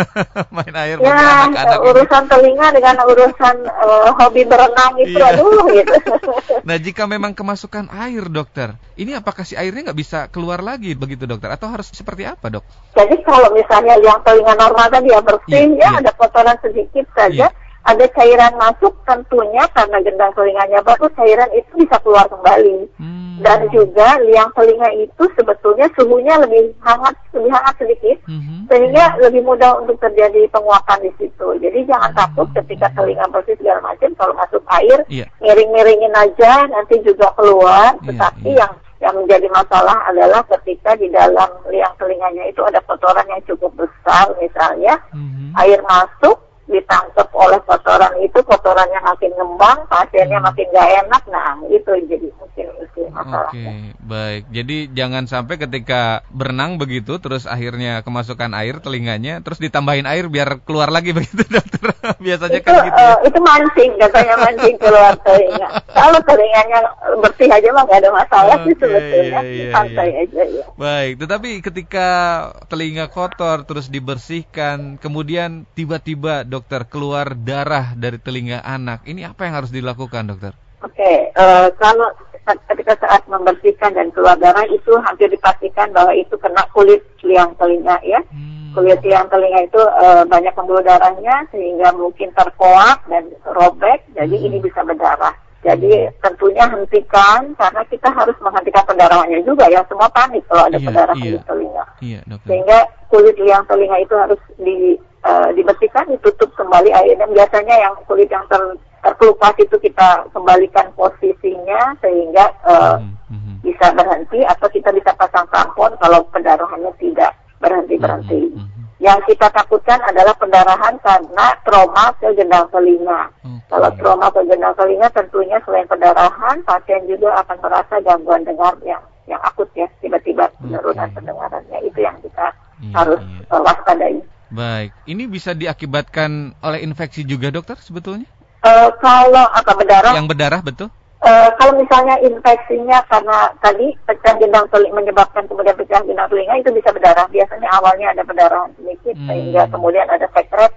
[laughs] Main air ya, anak-anak urusan ini. telinga dengan urusan uh, hobi berenang itu iya. aduh gitu. [laughs] Nah jika memang kemasukan air dokter ini apakah si airnya nggak bisa keluar lagi begitu dokter? Atau harus seperti apa dok? Jadi kalau misalnya yang telinga normal tadi ya bersih ya, ya, ya ada kotoran sedikit saja ya ada cairan masuk tentunya karena gendang telinganya baru cairan itu bisa keluar kembali hmm. dan juga liang telinga itu sebetulnya suhunya lebih hangat lebih hangat sedikit hmm. sehingga hmm. lebih mudah untuk terjadi penguapan di situ jadi jangan hmm. takut ketika telinga bersih segala macam kalau masuk air yeah. miring-miringin aja nanti juga keluar yeah, tetapi yeah. yang yang menjadi masalah adalah ketika di dalam liang telinganya itu ada kotoran yang cukup besar misalnya mm-hmm. air masuk ditangkap oleh kotoran itu kotorannya makin ngembang pasiennya hmm. makin gak enak nah itu jadi mungkin itu masalahnya. Oke okay, baik jadi jangan sampai ketika berenang begitu terus akhirnya kemasukan air telinganya terus ditambahin air biar keluar lagi [laughs] begitu dokter biasanya itu, kan gitu ya? uh, itu mancing katanya mancing keluar telinga [laughs] kalau telinganya bersih aja mah gak ada masalah okay, sih sebetulnya iya, iya, santai iya. aja ya. baik tetapi ketika telinga kotor terus dibersihkan kemudian tiba-tiba dokter keluar darah dari telinga anak, ini apa yang harus dilakukan dokter? Oke, okay, uh, eh, kalau ketika saat membersihkan dan keluar darah itu hampir dipastikan bahwa itu kena kulit liang telinga ya. Hmm. Kulit liang telinga itu uh, banyak pembuluh darahnya sehingga mungkin terkoak dan robek, jadi hmm. ini bisa berdarah. Jadi hmm. tentunya hentikan karena kita harus menghentikan pendarahannya juga ya. Semua panik kalau ada iya, pendarahan iya. di telinga. Iya, Sehingga kulit liang telinga itu harus di uh, dibersihkan, ditutup kembali airnya. Biasanya yang kulit yang ter, terkelupas itu kita kembalikan posisinya sehingga uh, mm-hmm. bisa berhenti atau kita bisa pasang tampon kalau pendarahannya tidak berhenti-berhenti. Mm-hmm. Yang kita takutkan adalah pendarahan karena trauma ke gendang telinga. Okay. Kalau trauma ke gendang telinga tentunya selain pendarahan, pasien juga akan merasa gangguan dengar yang yang akut ya, tiba-tiba penurunan okay. pendengarannya. Itu yang kita yeah, harus yeah. Uh, waspadai. Baik, ini bisa diakibatkan oleh infeksi juga dokter sebetulnya? Uh, kalau apa berdarah? Yang berdarah betul? Uh, kalau misalnya infeksinya karena tadi pecah gendang telinga menyebabkan kemudian pecah gendang telinga itu bisa berdarah. Biasanya awalnya ada pendarahan sedikit hmm. sehingga kemudian ada sekret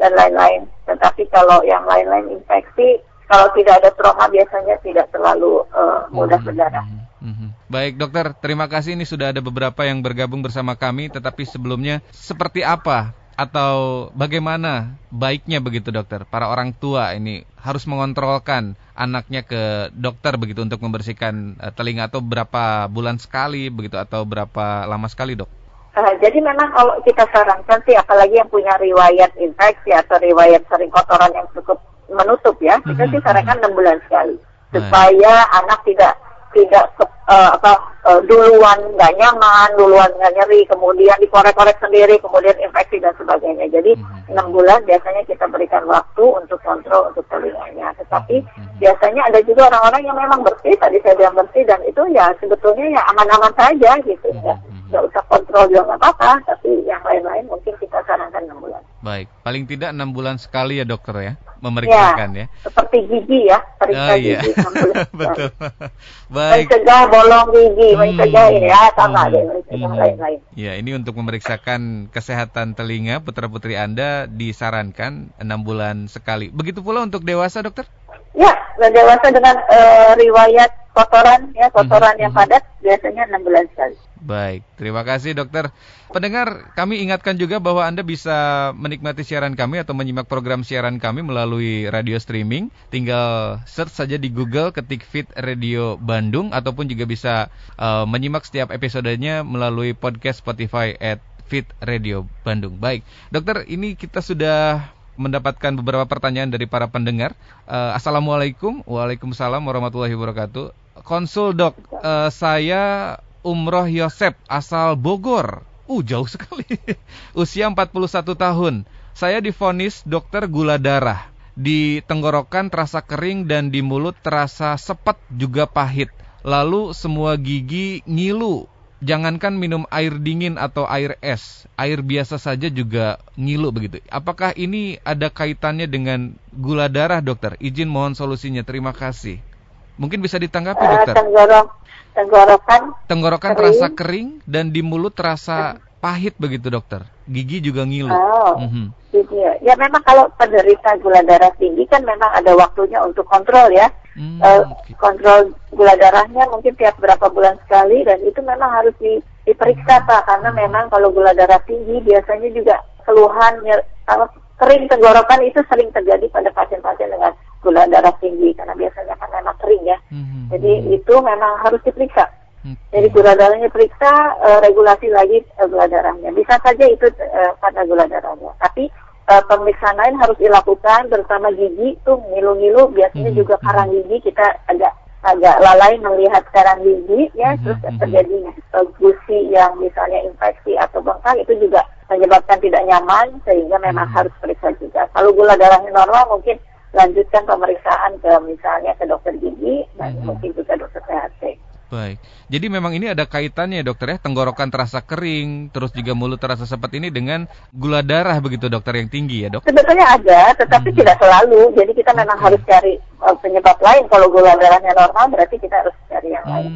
dan lain-lain. Tetapi kalau yang lain-lain infeksi, kalau tidak ada trauma biasanya tidak terlalu uh, mudah hmm. berdarah. Hmm. Baik dokter, terima kasih ini sudah ada beberapa yang bergabung bersama kami, tetapi sebelumnya seperti apa atau bagaimana baiknya begitu dokter? Para orang tua ini harus mengontrolkan anaknya ke dokter begitu untuk membersihkan uh, telinga atau berapa bulan sekali begitu atau berapa lama sekali dok? Uh, jadi memang kalau kita sarankan sih apalagi yang punya riwayat infeksi atau riwayat sering kotoran yang cukup menutup ya, kita mm -hmm. sih sarankan 6 bulan sekali supaya anak tidak tidak uh, apa uh, duluan nggak nyaman, duluan nggak nyeri, kemudian dikorek-korek sendiri, kemudian infeksi dan sebagainya. Jadi mhm. enam bulan biasanya kita berikan waktu untuk kontrol untuk telinganya. Tetapi mhm. biasanya ada juga orang-orang yang memang bersih, tadi saya bilang bersih dan itu ya sebetulnya ya aman-aman saja gitu ya. Nggak usah kontrol juga nggak apa-apa, tapi yang lain-lain mungkin kita sarankan enam bulan. Baik, paling tidak enam bulan sekali ya dokter ya, memeriksakan ya. ya. Seperti gigi ya, periksa oh, iya. gigi. [laughs] Betul. Baik. Mencegah bolong gigi, hmm. mencegah ini ya sama hmm. deh, mencegah hmm. lain-lain. Ya, ini untuk memeriksakan kesehatan telinga putra putri Anda disarankan enam bulan sekali. Begitu pula untuk dewasa dokter? Ya, dewasa dengan uh, riwayat kotoran ya, kotoran hmm. yang padat biasanya enam bulan sekali. Baik, terima kasih dokter. Pendengar, kami ingatkan juga bahwa Anda bisa menikmati siaran kami atau menyimak program siaran kami melalui radio streaming. Tinggal search saja di Google ketik Fit Radio Bandung ataupun juga bisa uh, menyimak setiap episodenya melalui podcast Spotify at Fit Radio Bandung. Baik, dokter, ini kita sudah mendapatkan beberapa pertanyaan dari para pendengar. Uh, Assalamualaikum, waalaikumsalam warahmatullahi wabarakatuh. Konsul dok, uh, saya Umroh Yosep asal Bogor. Uh, jauh sekali. [laughs] Usia 41 tahun. Saya difonis dokter gula darah. Di tenggorokan terasa kering dan di mulut terasa sepet juga pahit. Lalu semua gigi ngilu. Jangankan minum air dingin atau air es, air biasa saja juga ngilu begitu. Apakah ini ada kaitannya dengan gula darah, dokter? Izin mohon solusinya. Terima kasih. Mungkin bisa ditanggapi, dokter. Tenggorokan tenggorokan kering. terasa kering. dan di mulut terasa pahit begitu dokter. Gigi juga ngilu. Oh mm -hmm. gitu ya ya memang kalau penderita gula darah tinggi kan memang ada waktunya untuk kontrol ya. Mm, uh, okay. kontrol gula darahnya mungkin tiap berapa bulan sekali dan itu memang harus di, diperiksa pak. Karena memang kalau gula darah tinggi biasanya juga keluhan kalau kering tenggorokan itu sering terjadi pada pasien-pasien dengan gula darah tinggi karena biasanya kan memang kering ya. Mm-hmm. Jadi itu memang harus diperiksa. Okay. Jadi gula darahnya periksa, uh, regulasi lagi uh, gula darahnya. Bisa saja itu uh, pada gula darahnya. Tapi uh, pemeriksaan lain harus dilakukan, terutama gigi tuh ngilu-ngilu. Biasanya mm-hmm. juga karang gigi kita agak agak lalai melihat karang gigi ya, mm-hmm. terus terjadi uh, gusi yang misalnya infeksi atau bengkak itu juga menyebabkan tidak nyaman sehingga memang mm-hmm. harus periksa juga. Kalau gula darahnya normal mungkin lanjutkan pemeriksaan ke misalnya ke dokter gigi dan hmm. mungkin juga dokter THC. Baik. Jadi memang ini ada kaitannya dokter ya, tenggorokan terasa kering, terus juga mulut terasa seperti ini dengan gula darah begitu dokter yang tinggi ya dok? Sebetulnya ada, tetapi hmm. tidak selalu. Jadi kita memang okay. harus cari uh, penyebab lain. Kalau gula darahnya normal berarti kita harus cari yang hmm. lain.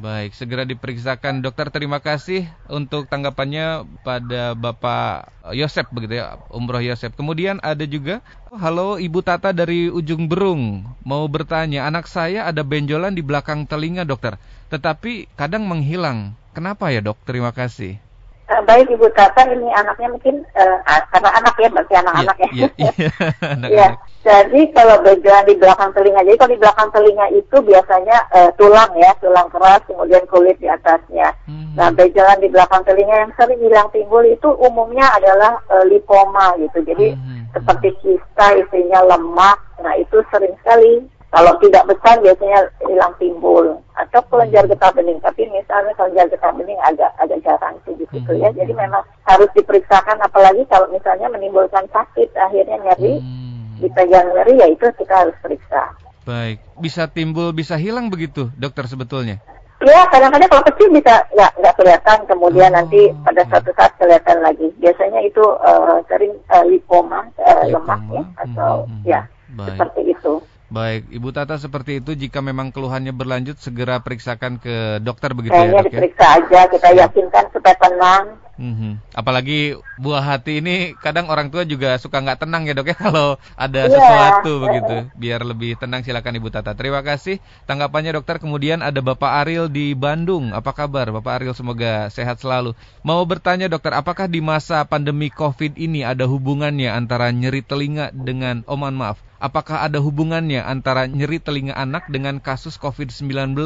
Baik, segera diperiksakan. Dokter, terima kasih untuk tanggapannya pada Bapak Yosep begitu ya, Umroh Yosep. Kemudian ada juga, halo Ibu Tata dari Ujung Berung, mau bertanya, anak saya ada benjolan di belakang telinga dokter, tetapi kadang menghilang. Kenapa ya dok? Terima kasih. Uh, baik Ibu Tata, ini anaknya mungkin uh, karena anak ya, berarti anak-anak ya. Iya, iya, [laughs] [laughs] ya. Jadi kalau benjolan di belakang telinga, jadi kalau di belakang telinga itu biasanya uh, tulang ya, tulang keras, kemudian kulit di atasnya. Hmm. Nah benjolan di belakang telinga yang sering hilang timbul itu umumnya adalah uh, lipoma gitu. Jadi hmm. seperti kista isinya lemak. Nah itu sering sekali kalau tidak besar biasanya hilang timbul atau kelenjar hmm. getah bening. Tapi misalnya kelenjar getah bening agak agak jarang sih gitu hmm. ya. Jadi memang harus diperiksakan apalagi kalau misalnya menimbulkan sakit akhirnya nyeri hmm. dipegang nyeri ya itu kita harus periksa. Baik, bisa timbul bisa hilang begitu dokter sebetulnya. Ya, kadang-kadang kalau kecil bisa nggak nggak kelihatan, kemudian oh. nanti pada suatu saat kelihatan lagi. Biasanya itu uh, sering uh, lipoma, uh, lemak ya, atau hmm. ya Baik. seperti itu. Baik, Ibu Tata seperti itu jika memang keluhannya berlanjut segera periksakan ke dokter begitu Kayaknya ya dok ya? diperiksa aja, kita yakinkan supaya tenang. Mm-hmm. Apalagi buah hati ini kadang orang tua juga suka nggak tenang ya dok ya [laughs] kalau ada yeah. sesuatu begitu. Biar lebih tenang silakan Ibu Tata. Terima kasih tanggapannya dokter. Kemudian ada Bapak Ariel di Bandung. Apa kabar Bapak Ariel? Semoga sehat selalu. Mau bertanya dokter, apakah di masa pandemi COVID ini ada hubungannya antara nyeri telinga dengan, oh maaf, Apakah ada hubungannya antara nyeri telinga anak dengan kasus COVID-19?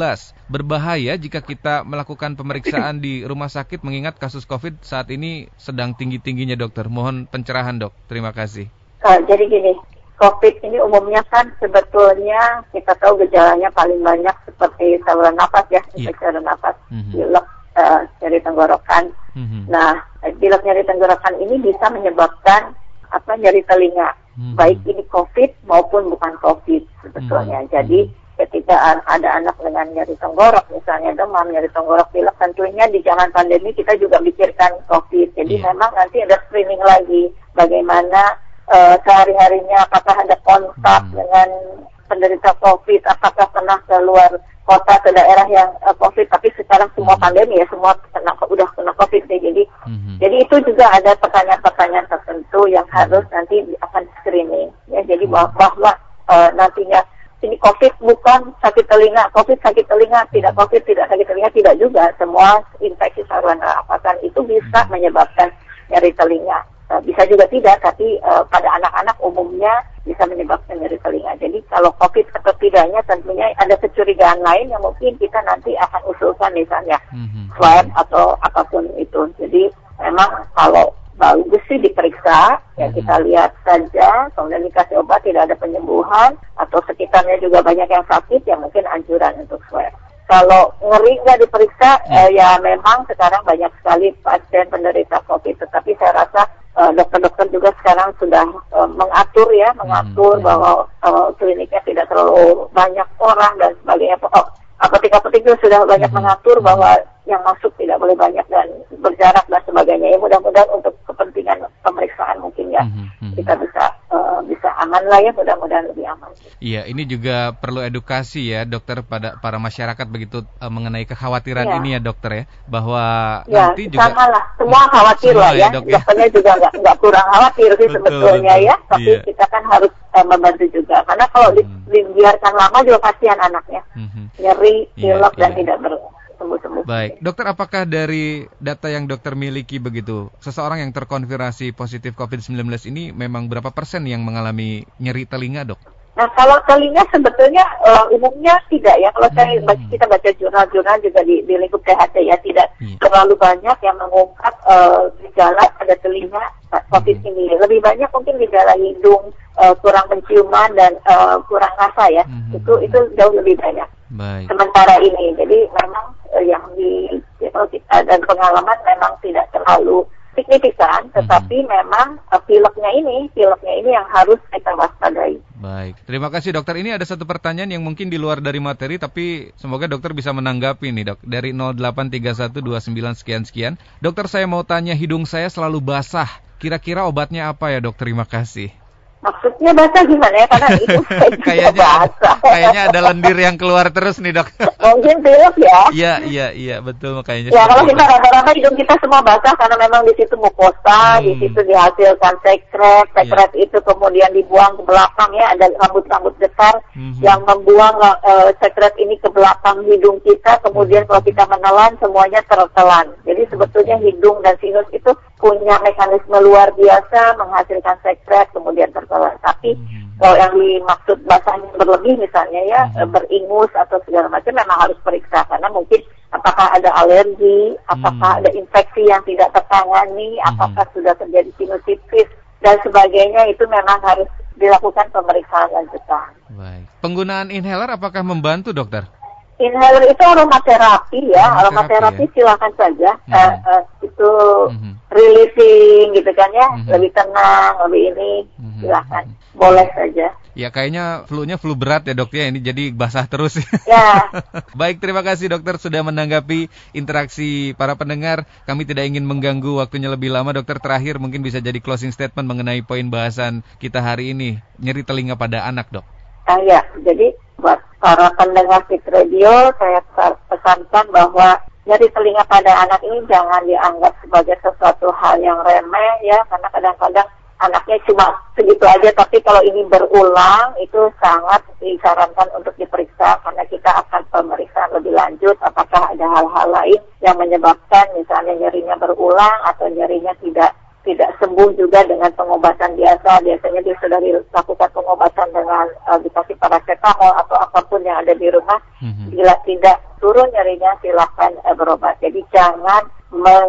Berbahaya jika kita melakukan pemeriksaan di rumah sakit mengingat kasus COVID saat ini sedang tinggi-tingginya dokter. Mohon pencerahan dok. Terima kasih. Uh, jadi gini, COVID ini umumnya kan sebetulnya kita tahu gejalanya paling banyak seperti saluran nafas ya, Iya. infeksi saluran nafas, Mhm. pilek, eh, nyeri tenggorokan. Mhm. Nah, pilek nyeri tenggorokan ini bisa menyebabkan apa nyeri telinga, Mhm. baik ini COVID maupun bukan COVID sebetulnya. Mhm. Jadi ketika a- ada anak dengan nyeri tenggorok, misalnya demam, nyeri tenggorok, pilek, tentunya di zaman pandemi kita juga pikirkan COVID. Jadi Iya. memang nanti ada screening lagi bagaimana eh, sehari-harinya apakah ada kontak Mhm. dengan penderita COVID, apakah pernah keluar kota ke daerah yang eh, COVID, tapi sekarang semua Mhm. pandemi ya, semua kena udah kena COVID deh. Jadi Mhm. jadi itu juga ada pertanyaan-pertanyaan tertentu yang harus nanti akan screening. Ya, jadi bahwa, bahwa eh, nantinya ini COVID bukan sakit telinga, COVID sakit telinga, tidak COVID tidak sakit telinga, tidak juga. Semua infeksi saluran napasan itu bisa Hmm. menyebabkan nyeri telinga. Eh, bisa juga tidak, tapi eh, pada anak-anak umumnya bisa menyebabkan nyeri telinga. Jadi kalau COVID atau tidaknya tentunya ada kecurigaan lain yang mungkin kita nanti akan usulkan misalnya Mhm. swab atau apa pun itu. Jadi memang kalau bagus sih diperiksa, ya Mhm. kita lihat saja, kemudian dikasih obat tidak ada penyembuhan, atau sekitarnya juga banyak yang sakit, ya mungkin anjuran untuk swab. Kalau ngeri nggak diperiksa, Ya. eh, ya memang sekarang banyak sekali pasien penderita COVID. Tetapi saya rasa dokter-dokter juga sekarang sudah eh, mengatur ya, mengatur Mhm. bahwa eh, kliniknya tidak terlalu banyak orang dan sebagainya. Pokok apotek-apotek juga sudah banyak Mhm. mengatur bahwa yang masuk tidak boleh banyak dan berjarak dan sebagainya. Ya mudah-mudahan untuk kepentingan pemeriksaan mungkin ya Mhm. Mhm. kita bisa eh, bisa aman lah ya, mudah-mudahan lebih aman. Iya, ini juga perlu edukasi ya dokter pada para masyarakat begitu eh, mengenai kekhawatiran Iya. ini ya dokter ya bahwa Ya, nanti juga sama lah. Semua khawatir Semua lah ya, ya. dok, ya. Dokternya juga nggak kurang khawatir sih Betul, sebetulnya betul. ya. Tapi Iya. kita kan harus eh, membantu juga. Karena kalau Hmm. dibiarkan lama juga kasihan anaknya. Mhm. Nyeri, Iya, pilek, dan iya. tidak bersembuh-sembuh. Baik, dokter apakah dari data yang dokter miliki begitu, seseorang yang terkonfirmasi positif COVID-19 ini memang berapa persen yang mengalami nyeri telinga dok? Nah, kalau telinga sebetulnya eh, umumnya tidak ya. Kalau saya Hmm. baca- kita baca jurnal-jurnal juga di, di lingkup THT ya, tidak Iya. terlalu banyak yang mengungkap eh, gejala pada telinga COVID Hmm. ini. Lebih banyak mungkin gejala hidung, eh, kurang penciuman dan eh, kurang rasa ya. Hmm. Itu itu jauh lebih banyak. Baik. Sementara ini, jadi memang eh, yang di kita dan pengalaman memang tidak terlalu signifikan, tetapi memang eh, pileknya ini, pileknya ini yang harus kita waspadai. Baik, terima kasih dokter. Ini ada satu pertanyaan yang mungkin di luar dari materi, tapi semoga dokter bisa menanggapi nih dok. Dari 083129 sekian sekian. Dokter saya mau tanya hidung saya selalu basah. Kira-kira obatnya apa ya dok? Terima kasih. Maksudnya basah gimana ya? Karena itu [laughs] kayaknya basah. kayaknya ada lendir yang keluar terus nih dok. Mungkin pilek ya. Iya iya iya betul kayaknya. Ya kalau kita rata-rata hidung kita semua basah karena memang di situ mukosa, di Hmm. situ dihasilkan sekret, sekret itu kemudian dibuang ke belakang ya ada rambut-rambut besar Mhm. yang membuang eh, sekret ini ke belakang hidung kita, kemudian kalau kita menelan semuanya tertelan. Jadi sebetulnya hidung dan sinus itu punya mekanisme luar biasa menghasilkan sekret kemudian tertelan. Tapi Mhm. kalau yang dimaksud basahnya berlebih misalnya ya Mhm. eh, beringus atau segala macam memang harus periksa karena mungkin apakah ada alergi, apakah Hmm. ada infeksi yang tidak tertangani, Mhm. apakah sudah terjadi sinusitis dan sebagainya itu memang harus dilakukan pemeriksaan lanjutan. Baik. Penggunaan inhaler apakah membantu dokter? Inhaler itu aromaterapi ya, Aromaterapi aromaterapi silakan saja. Mhm. Eh, eh, itu Mhm. releasing gitu kan ya, Mhm. lebih tenang, lebih ini Mhm. silakan, boleh saja. Ya kayaknya flu-nya flu berat ya dok ya ini jadi basah terus. Ya. [laughs] Baik terima kasih dokter sudah menanggapi interaksi para pendengar. Kami tidak ingin mengganggu waktunya lebih lama dokter terakhir mungkin bisa jadi closing statement mengenai poin bahasan kita hari ini nyeri telinga pada anak dok. Ah, ya, jadi buat para pendengar Fit Radio, saya pes- pesankan bahwa nyeri telinga pada anak ini jangan dianggap sebagai sesuatu hal yang remeh ya, karena kadang-kadang anaknya cuma segitu aja, tapi kalau ini berulang itu sangat disarankan untuk diperiksa karena kita akan pemeriksaan lebih lanjut apakah ada hal-hal lain yang menyebabkan misalnya nyerinya berulang atau nyerinya tidak tidak sembuh juga dengan pengobatan biasa. Biasanya dia sudah dilakukan pengobatan dengan uh, dikasih paracetamol atau apa pun yang ada di rumah. Mhm. Bila tidak turun nyerinya silahkan uh, berobat. Jadi jangan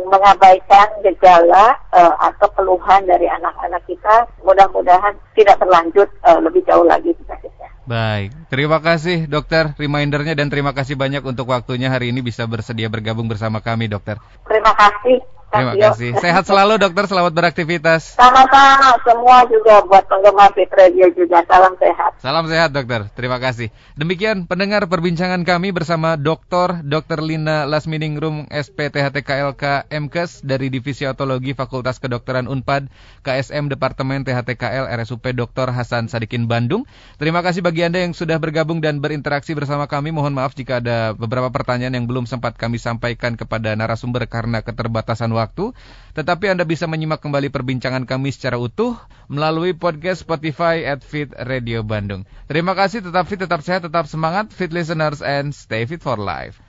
mengabaikan gejala uh, atau keluhan dari anak-anak kita. Mudah-mudahan tidak berlanjut uh, lebih jauh lagi penyakitnya. Baik, terima kasih dokter remindernya dan terima kasih banyak untuk waktunya hari ini bisa bersedia bergabung bersama kami dokter. Terima kasih. Terima kasih. Sehat selalu dokter, selamat beraktivitas. Sama-sama, semua juga buat penggemar Fit Radio juga. Salam sehat. Salam sehat dokter, terima kasih. Demikian pendengar perbincangan kami bersama Dr. Dr. Lina Lasminingrum SPTHTKLK MKes dari Divisi Otologi Fakultas Kedokteran Unpad KSM Departemen THTKL RSUP Dr. Hasan Sadikin Bandung. Terima kasih bagi Anda yang sudah bergabung dan berinteraksi bersama kami. Mohon maaf jika ada beberapa pertanyaan yang belum sempat kami sampaikan kepada narasumber karena keterbatasan waktu waktu, tetapi Anda bisa menyimak kembali perbincangan kami secara utuh melalui podcast Spotify at Fit Radio Bandung. Terima kasih, tetap fit, tetap sehat, tetap semangat, fit listeners, and stay fit for life.